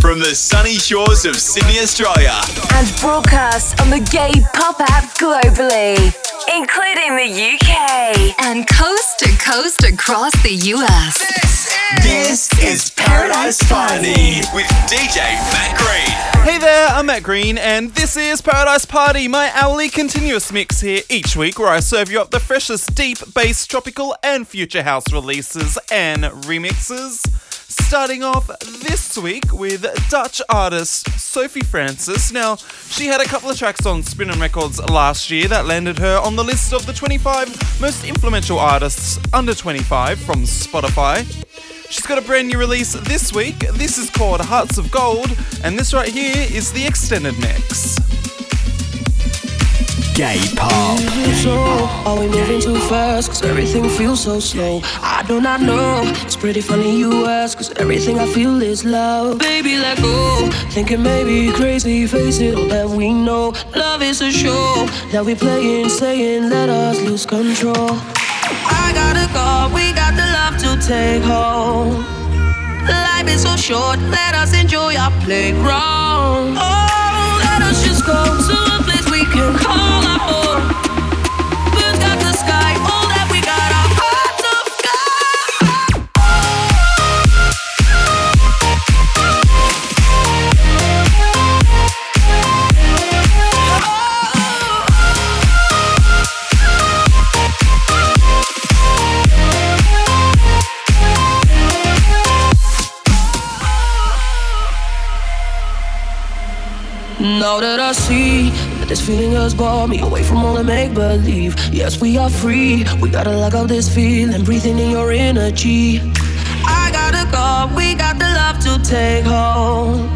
From the sunny shores of Sydney, Australia. And broadcast on the Gay Pop app globally, including the UK. And coast to coast across the US. This is Paradise Party with DJ Matt Green. Hey there, I'm Matt Green, and this is Paradise Party, my hourly continuous mix here each week where I serve you up the freshest deep bass, tropical, and future house releases and remixes. Starting off this week with Dutch artist Sophie Francis. Now, she had a couple of tracks on Spinnin' Records last year that landed her on the list of the 25 most influential artists under 25 from Spotify. She's got a brand new release this week. This is called Hearts of Gold, and this right here is the extended mix. Gay pop. So, are we moving too fast? Cause everything feels so slow. I do not know. It's pretty funny you ask, cause everything I feel is love. Baby, let go. Thinking maybe crazy, face it, all that we know. Love is a show that we playing, saying, let us lose control. I gotta go, we got the love to take home. Life is so short, let us enjoy our playground. Oh, Now that I see that this feeling has brought me away from all the make believe. Yes, we are free. We gotta lock out this feeling, breathing in your energy. I gotta go, we got the love to take home.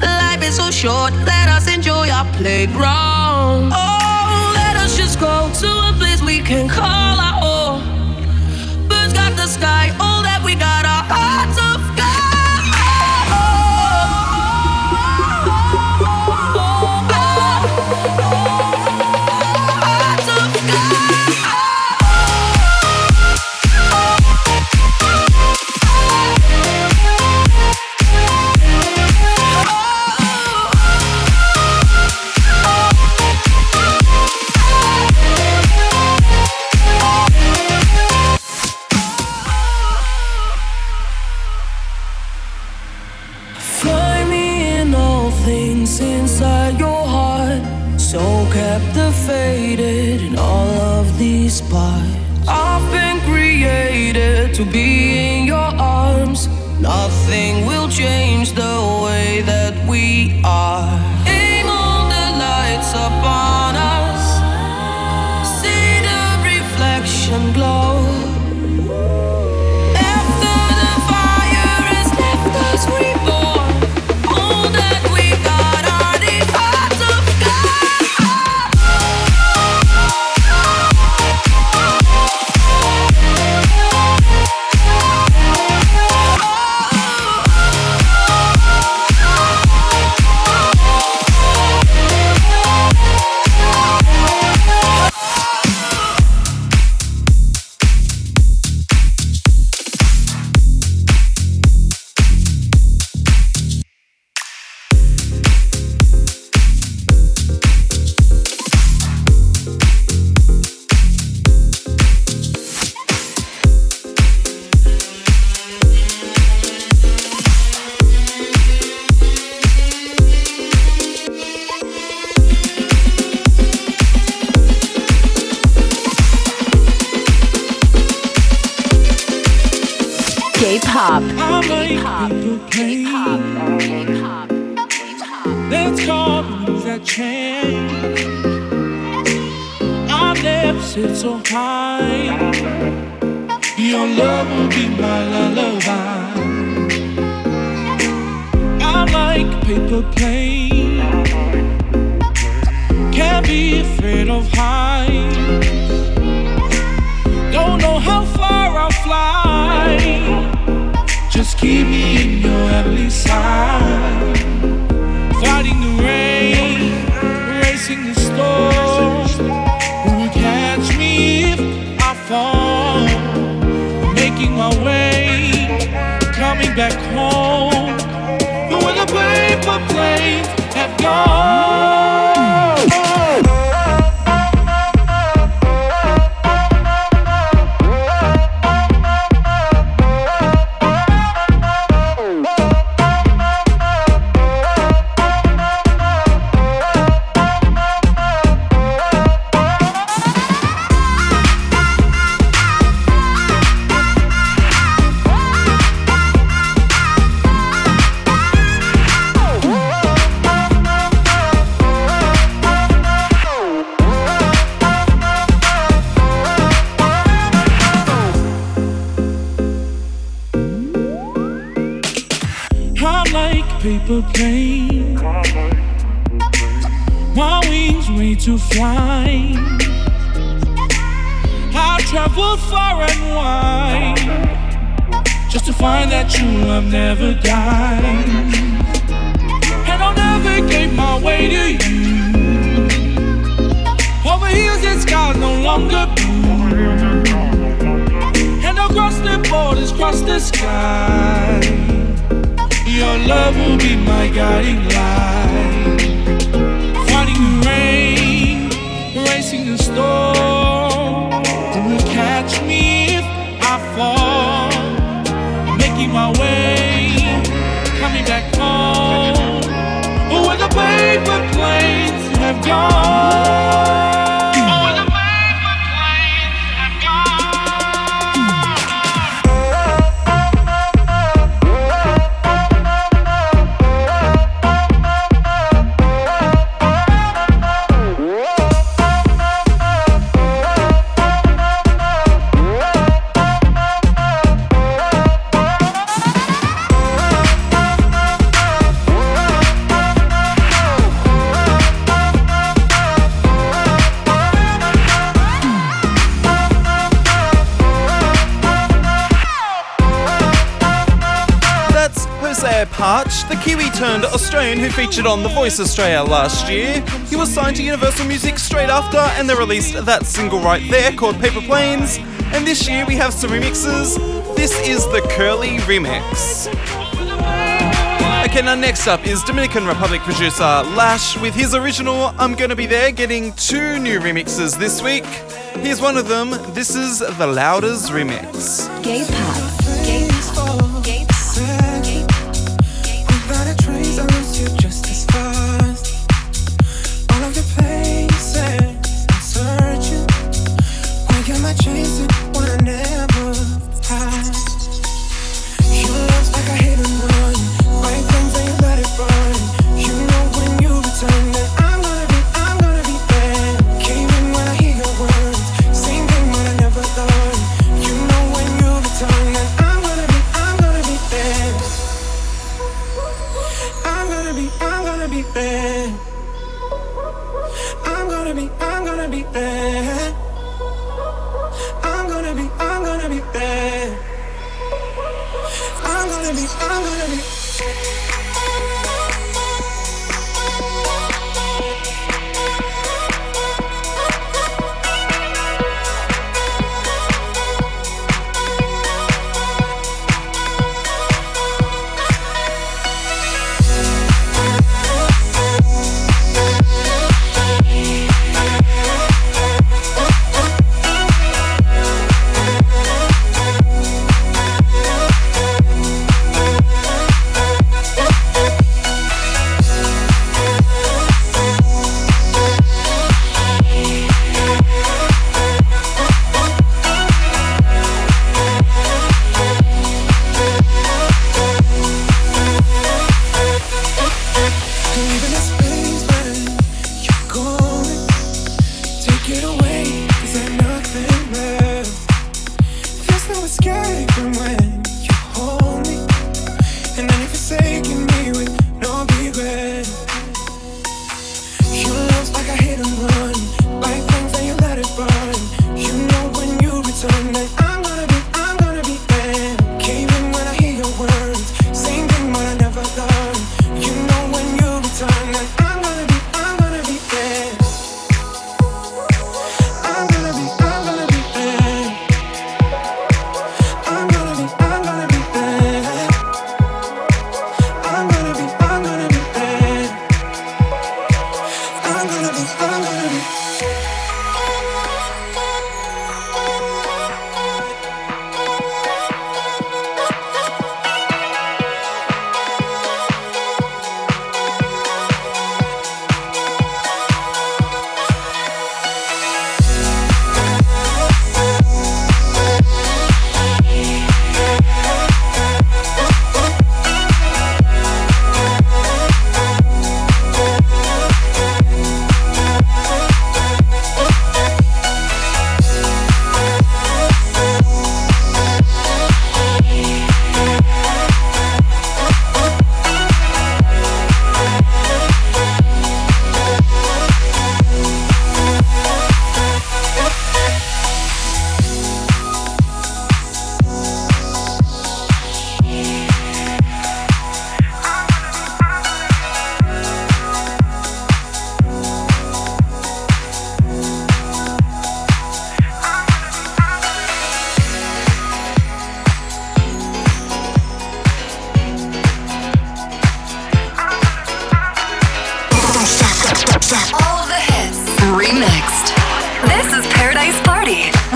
Life is so short, let us enjoy our playground. Oh, let us just go to a place we can call our own. Birds got the sky, all that we got paper plane. My wings ready to fly. I've traveled far and wide just to find that true love never dies. And I'll navigate my way to you. Over hills and skies no longer blue. And across the borders, cross the sky. Your love will be my guiding light. Fighting the rain, racing the storm. You will catch me if I fall. Making my way, coming back home. Where the paper planes have gone. Kiwi turned Australian who featured on The Voice Australia last year. He was signed to Universal Music straight after, and they released that single right there called Paper Planes. And this year we have some remixes. This is the Curly remix. Okay, now next up is Dominican Republic producer Lash with his original I'm Gonna Be There getting two new remixes this week. Here's one of them. This is the Louders remix. Gay pop. No escaping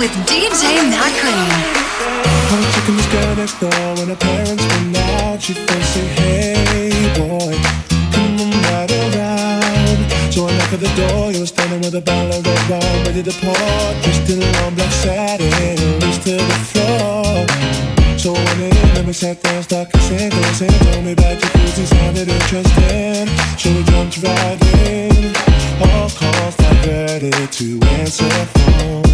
with DJ Matt I when her parents out. She first say, Hey boy, come on right around. So I at the door, you were standing with a bottle of red wine ready to pour. Dressed in long black satin, reached to the floor. So I went in, sat down. Told me about sounded interesting. So we jumped right in. All calls to answer phone.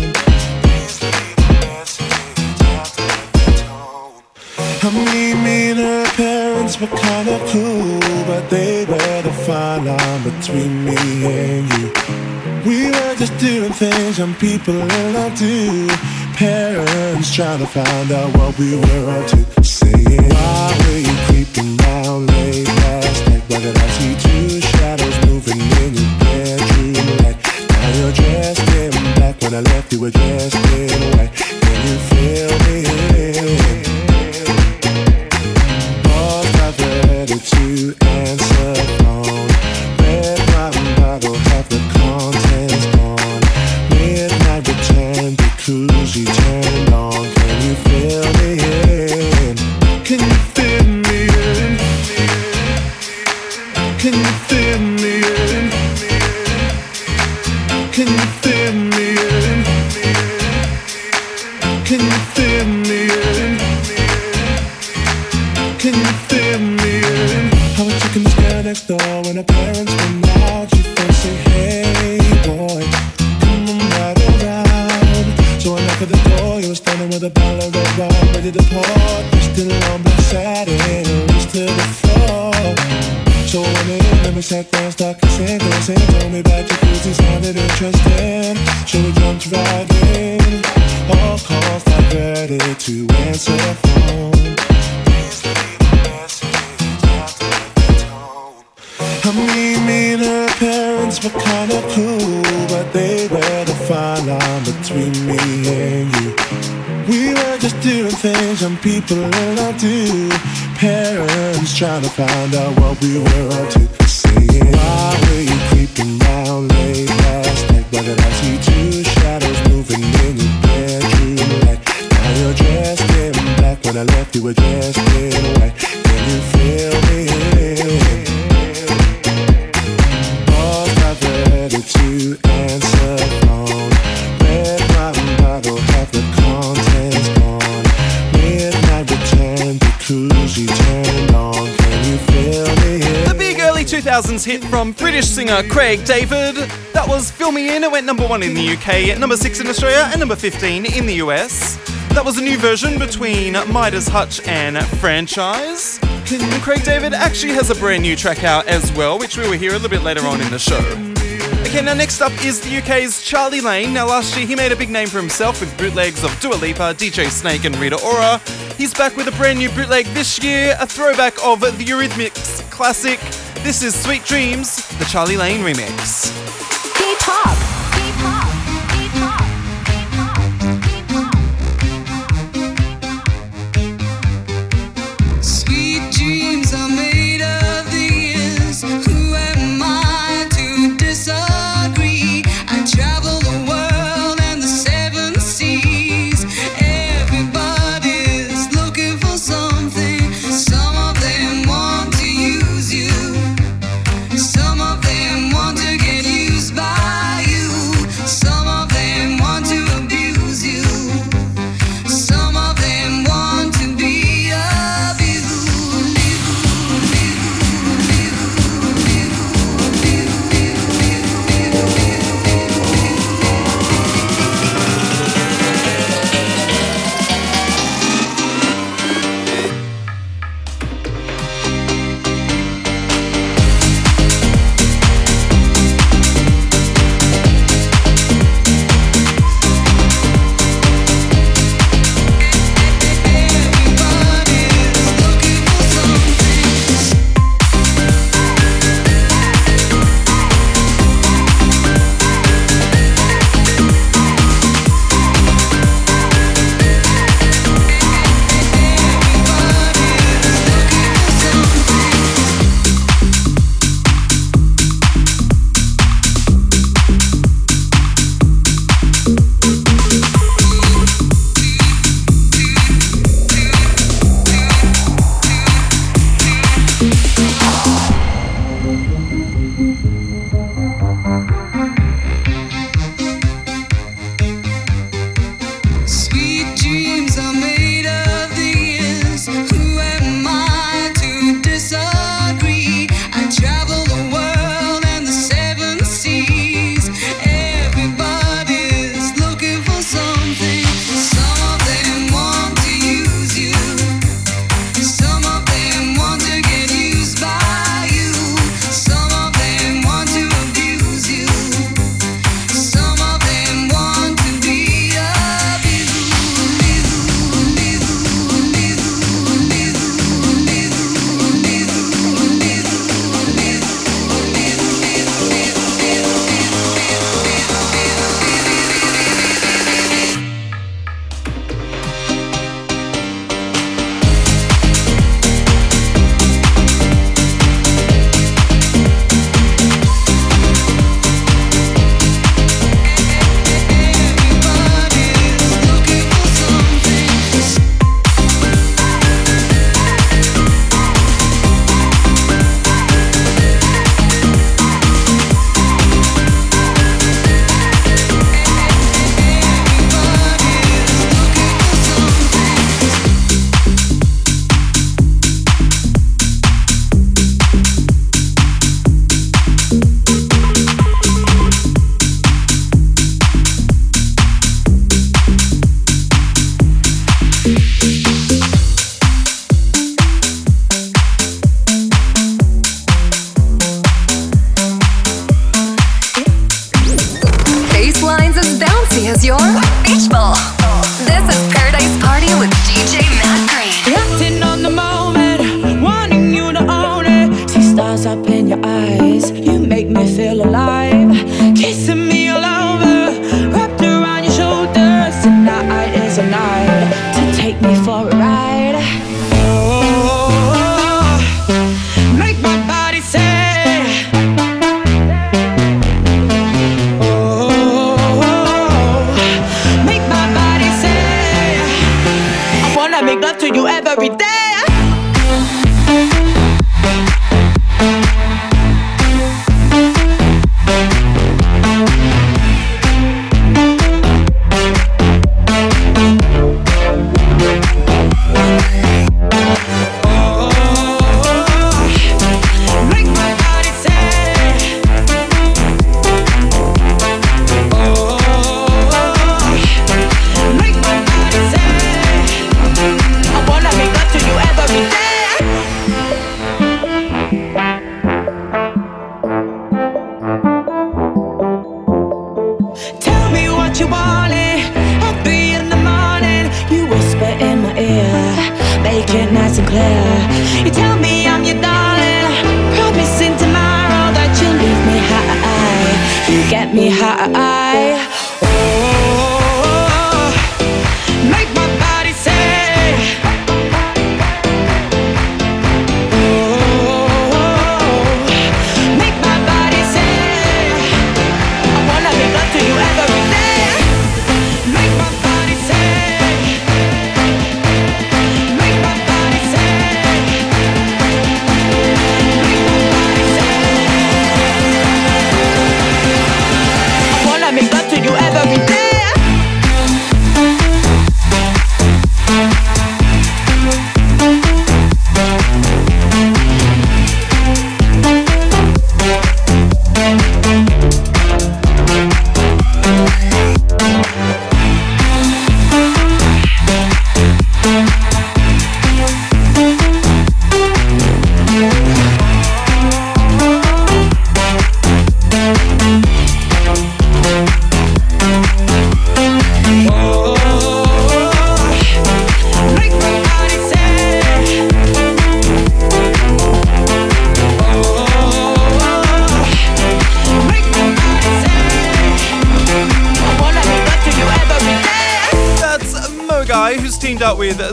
I mean, me and her parents were kinda cool, but they were the fine line between me and you. We were just doing things young people in love do. Parents trying to find out what we were up to. Saying, Why were you creeping down late last night? Why did I see two shadows moving in your bedroom light? Now you're dressed in black. When I left, you were dressed in white. You answer door. You were standing with a bottle of red wine ready to pour. Just in long black satin, reached to the floor. So I went in, let me sat down, start kissing, kissing. Told me about your cruising, sounded interesting. So we jumped right in. All calls diverted to answer phone. Me and her parents were kinda cool, but they were the fine line between me and you. We were just doing things young people love to. Parents trying to find out what we were up to. Saying, Why were you creeping down late last night? Why did I see two shadows moving in your bedroom light? Now you're dressed in black. When I left, you were dressed in white. Can you feel me? Hit from British singer Craig David. That was Fill Me In. It went number one in the UK, number six in Australia, and number 15 in the US. That was a new version between Midas Hutch and Franchise. And Craig David actually has a brand new track out as well, which we will hear a little bit later on in the show. Okay, now next up is the UK's Charlie Lane. Now last year he made a big name for himself with bootlegs of Dua Lipa, DJ Snake, and Rita Ora. He's back with a brand new bootleg this year, a throwback of the Eurythmics classic. This is Sweet Dreams, the Charlie Lane remix. Gay Pop.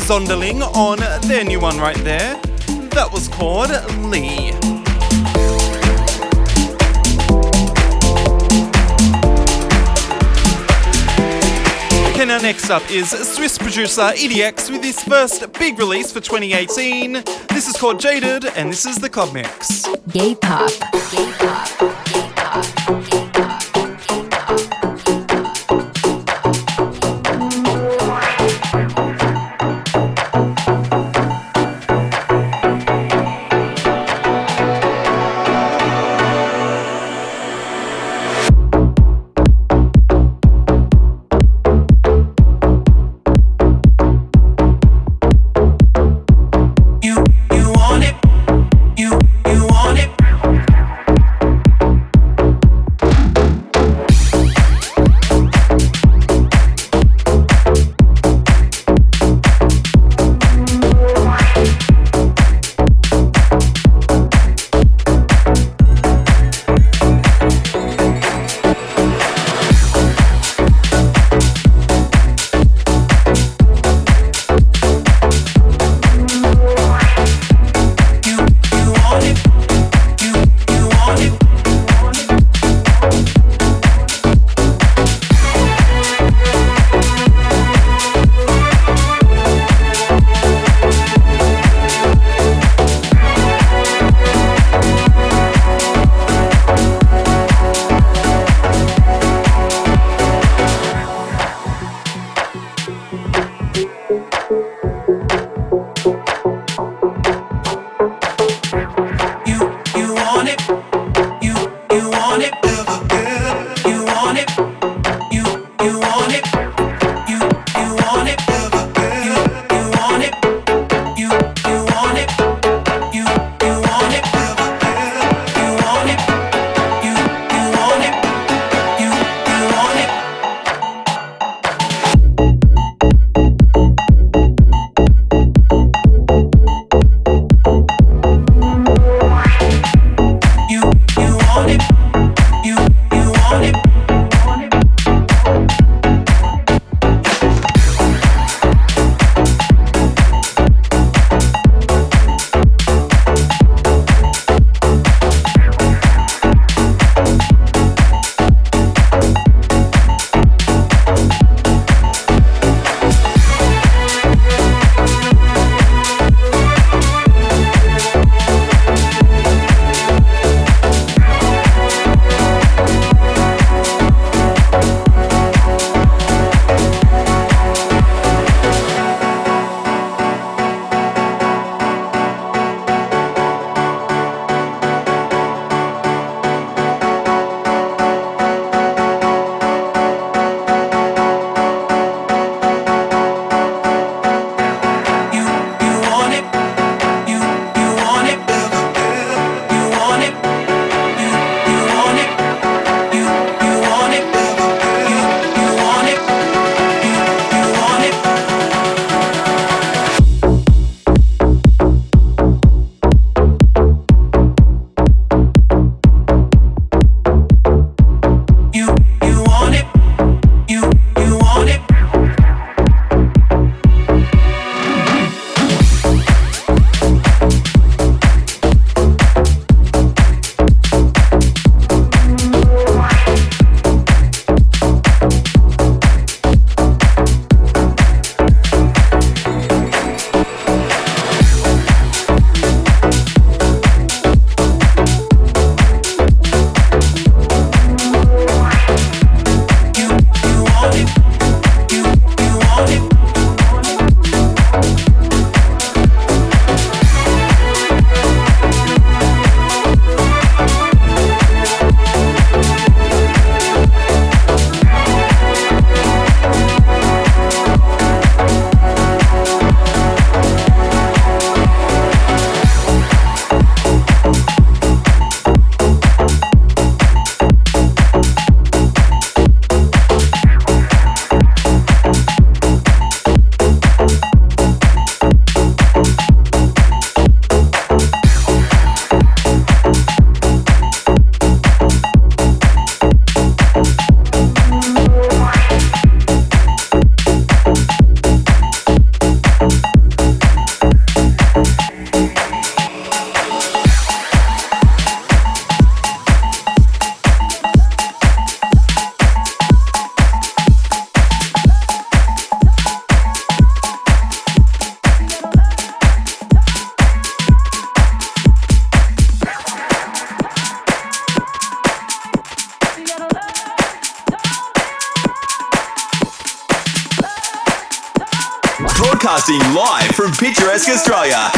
Zonderling on their new one right there. That was called Lee. Okay, now next up is Swiss producer EDX with his first big release for 2018. This is called Jaded, and this is the Club Mix. Gay Pop. Gay Pop. Burlesque Australia.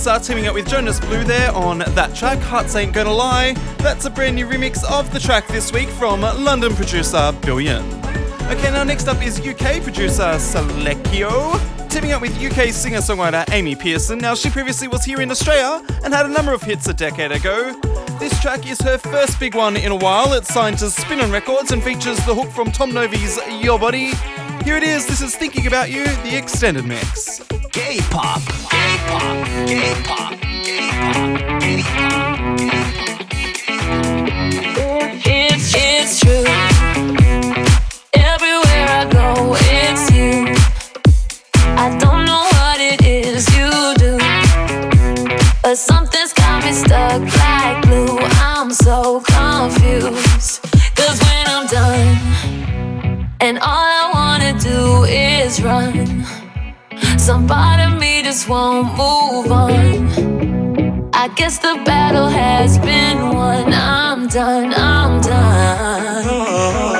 Arlissa teaming up with Jonas Blue there on that track, Hearts Ain't Gonna Lie. That's a brand new remix of the track this week from London producer Billion. Okay, now next up is UK producer Selecchio teaming up with UK singer songwriter Amy Pearson. Now, she previously was here in Australia and had a number of hits a decade ago. This track is her first big one in a while. It's signed to Spinnin' Records and features the hook from Tom Novy's Your Body. Here it is, this is Thinking About You, the extended mix. Gay pop, gay pop, gay pop, gay pop, gay pop, gay pop. some part of me just won't move on. I guess the battle has been won. I'm done, I'm done.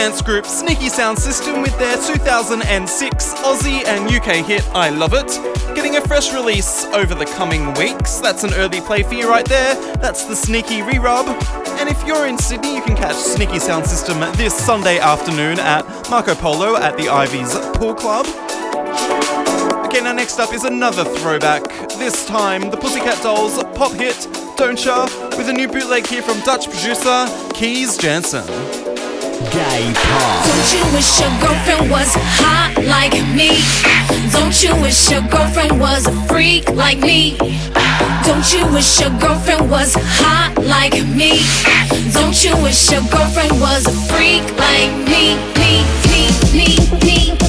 Dance group Sneaky Sound System with their 2006 Aussie and UK hit I Love It, getting a fresh release over the coming weeks. That's an early play for you right there. That's the Sneaky Re-Rub. And if you're in Sydney, you can catch Sneaky Sound System this Sunday afternoon at Marco Polo at the Ivy's Pool Club. Okay, now next up is another throwback. This time, the Pussycat Dolls pop hit Don't Ya, with a new bootleg here from Dutch producer Keys Jansen. Gay Pop. Don't you wish your girlfriend was hot like me? Don't you wish your girlfriend was a freak like me? Don't you wish your girlfriend was hot like me? Don't you wish your girlfriend was a freak like me? Me, me, me, me,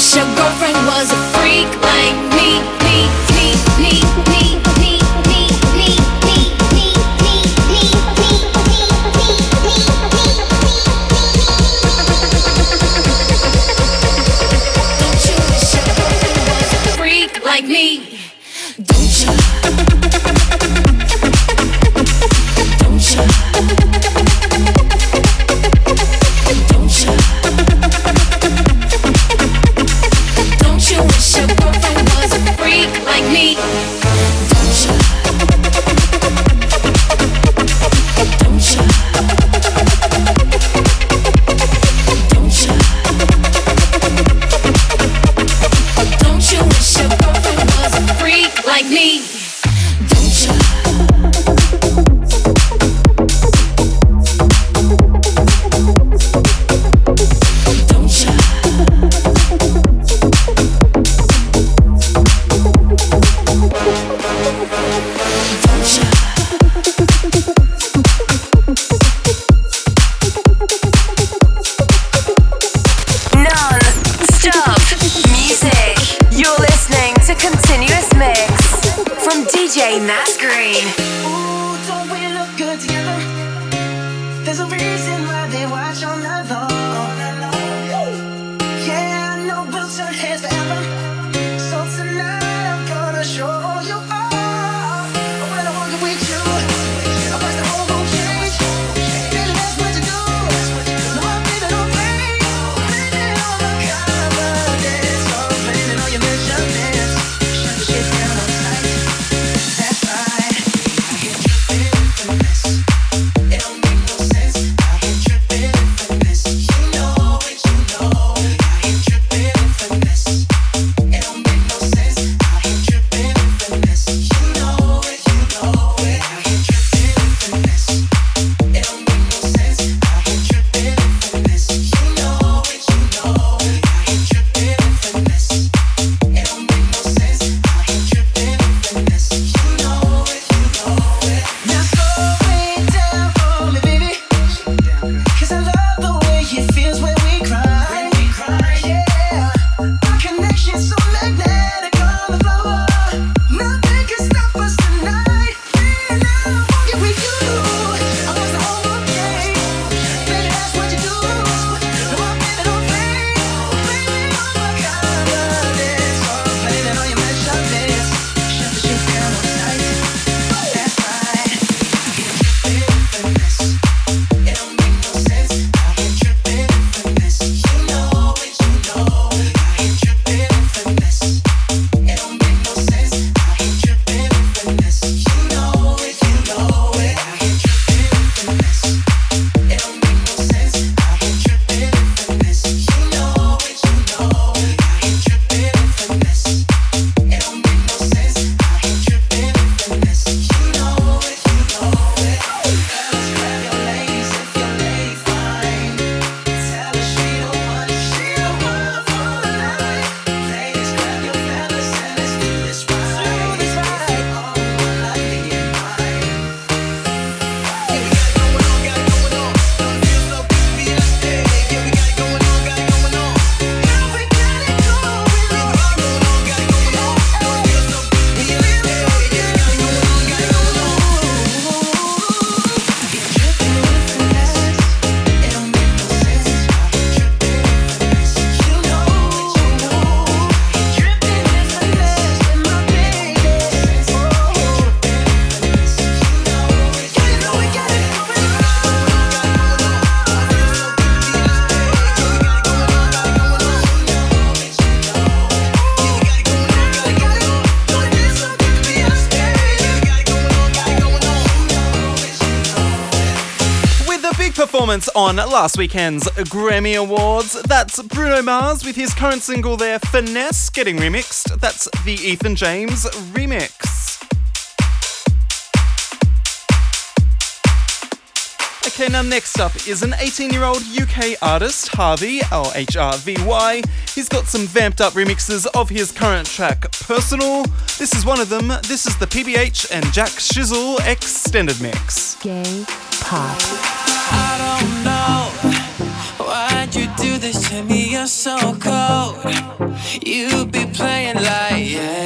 wish your girlfriend was a freak like me? love. last weekend's Grammy Awards. That's Bruno Mars with his current single there, Finesse, getting remixed. That's the Ethan James remix. Okay, now next up is an 18 year old UK artist, Harvey, L H R V Y. He's got some vamped up remixes of his current track, Personal. This is one of them. This is the PBH and Jack Shizzle extended mix. Gay pop would you do this to me? You're so cold. You be playing like, yeah.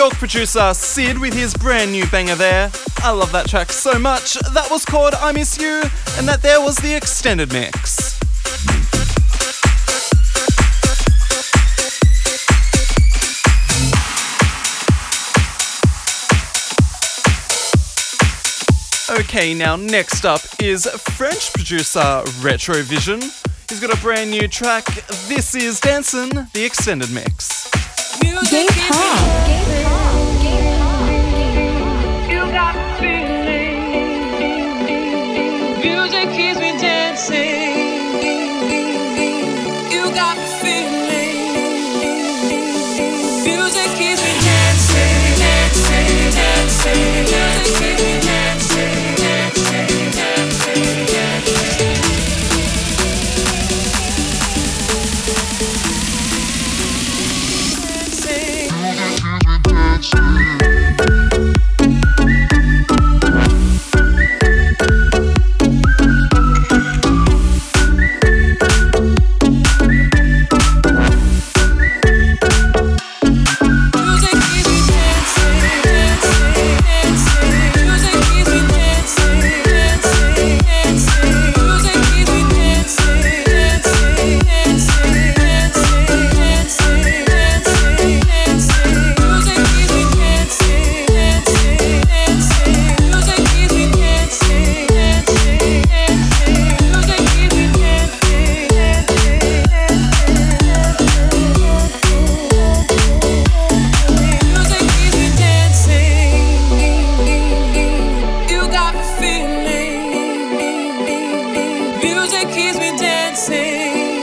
York producer Sid with his brand new banger there. I love that track so much. That was called I Miss You, and that there was the extended mix. Okay, now next up is French producer Retrovision. He's got a brand new track. This is Dancin', the extended mix. Gay pop. Gay pop. sees me dancing.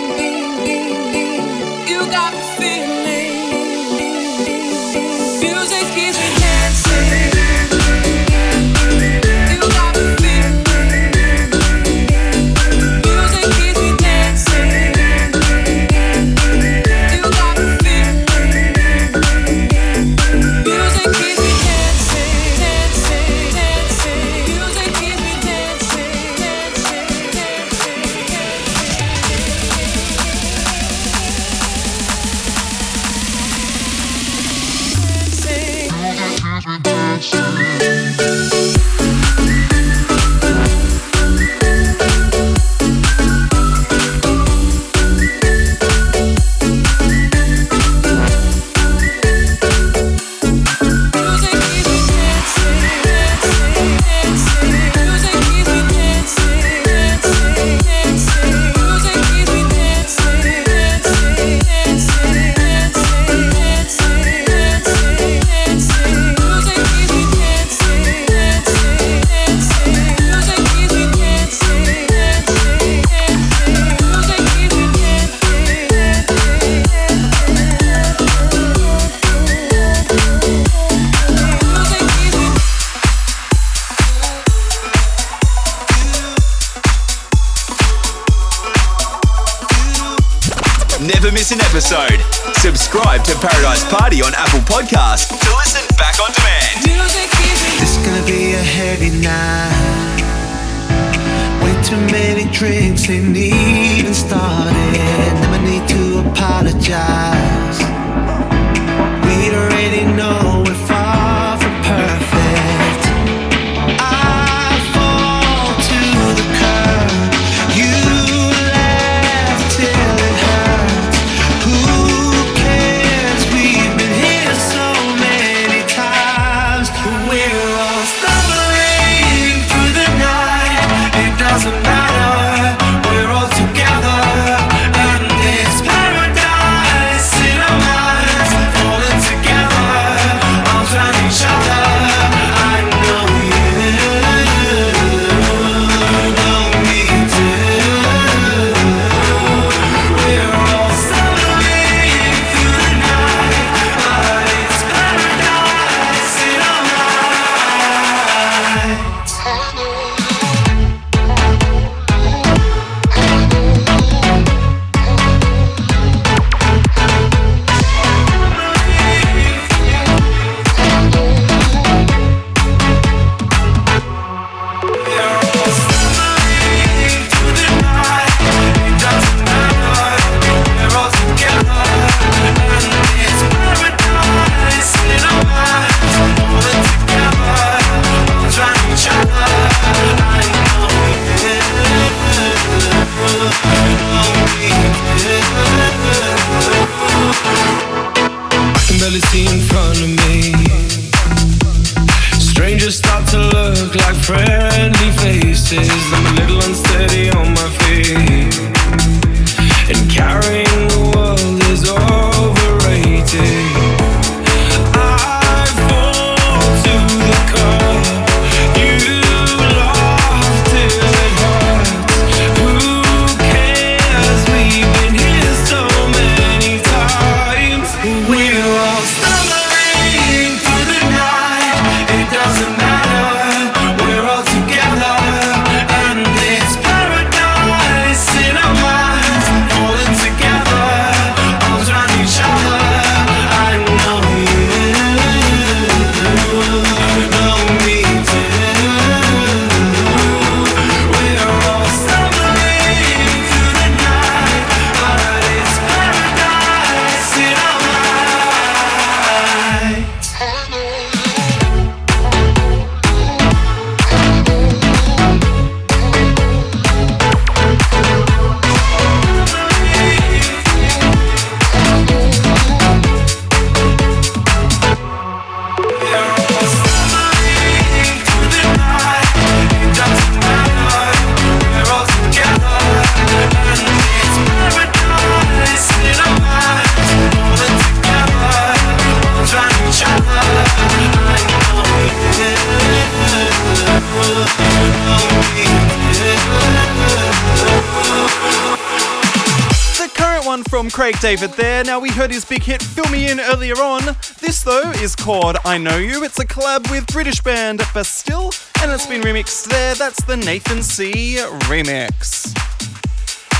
There. Now, we heard his big hit Fill Me In earlier on. This, though, is called I Know You. It's a collab with British band Bastille, and it's been remixed there. That's the Nathan C remix.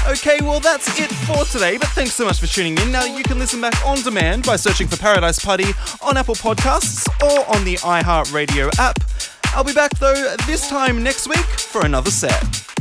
Okay, well, that's it for today, but thanks so much for tuning in. Now, you can listen back on demand by searching for Paradise Party on Apple Podcasts or on the iHeartRadio app. I'll be back, though, this time next week for another set.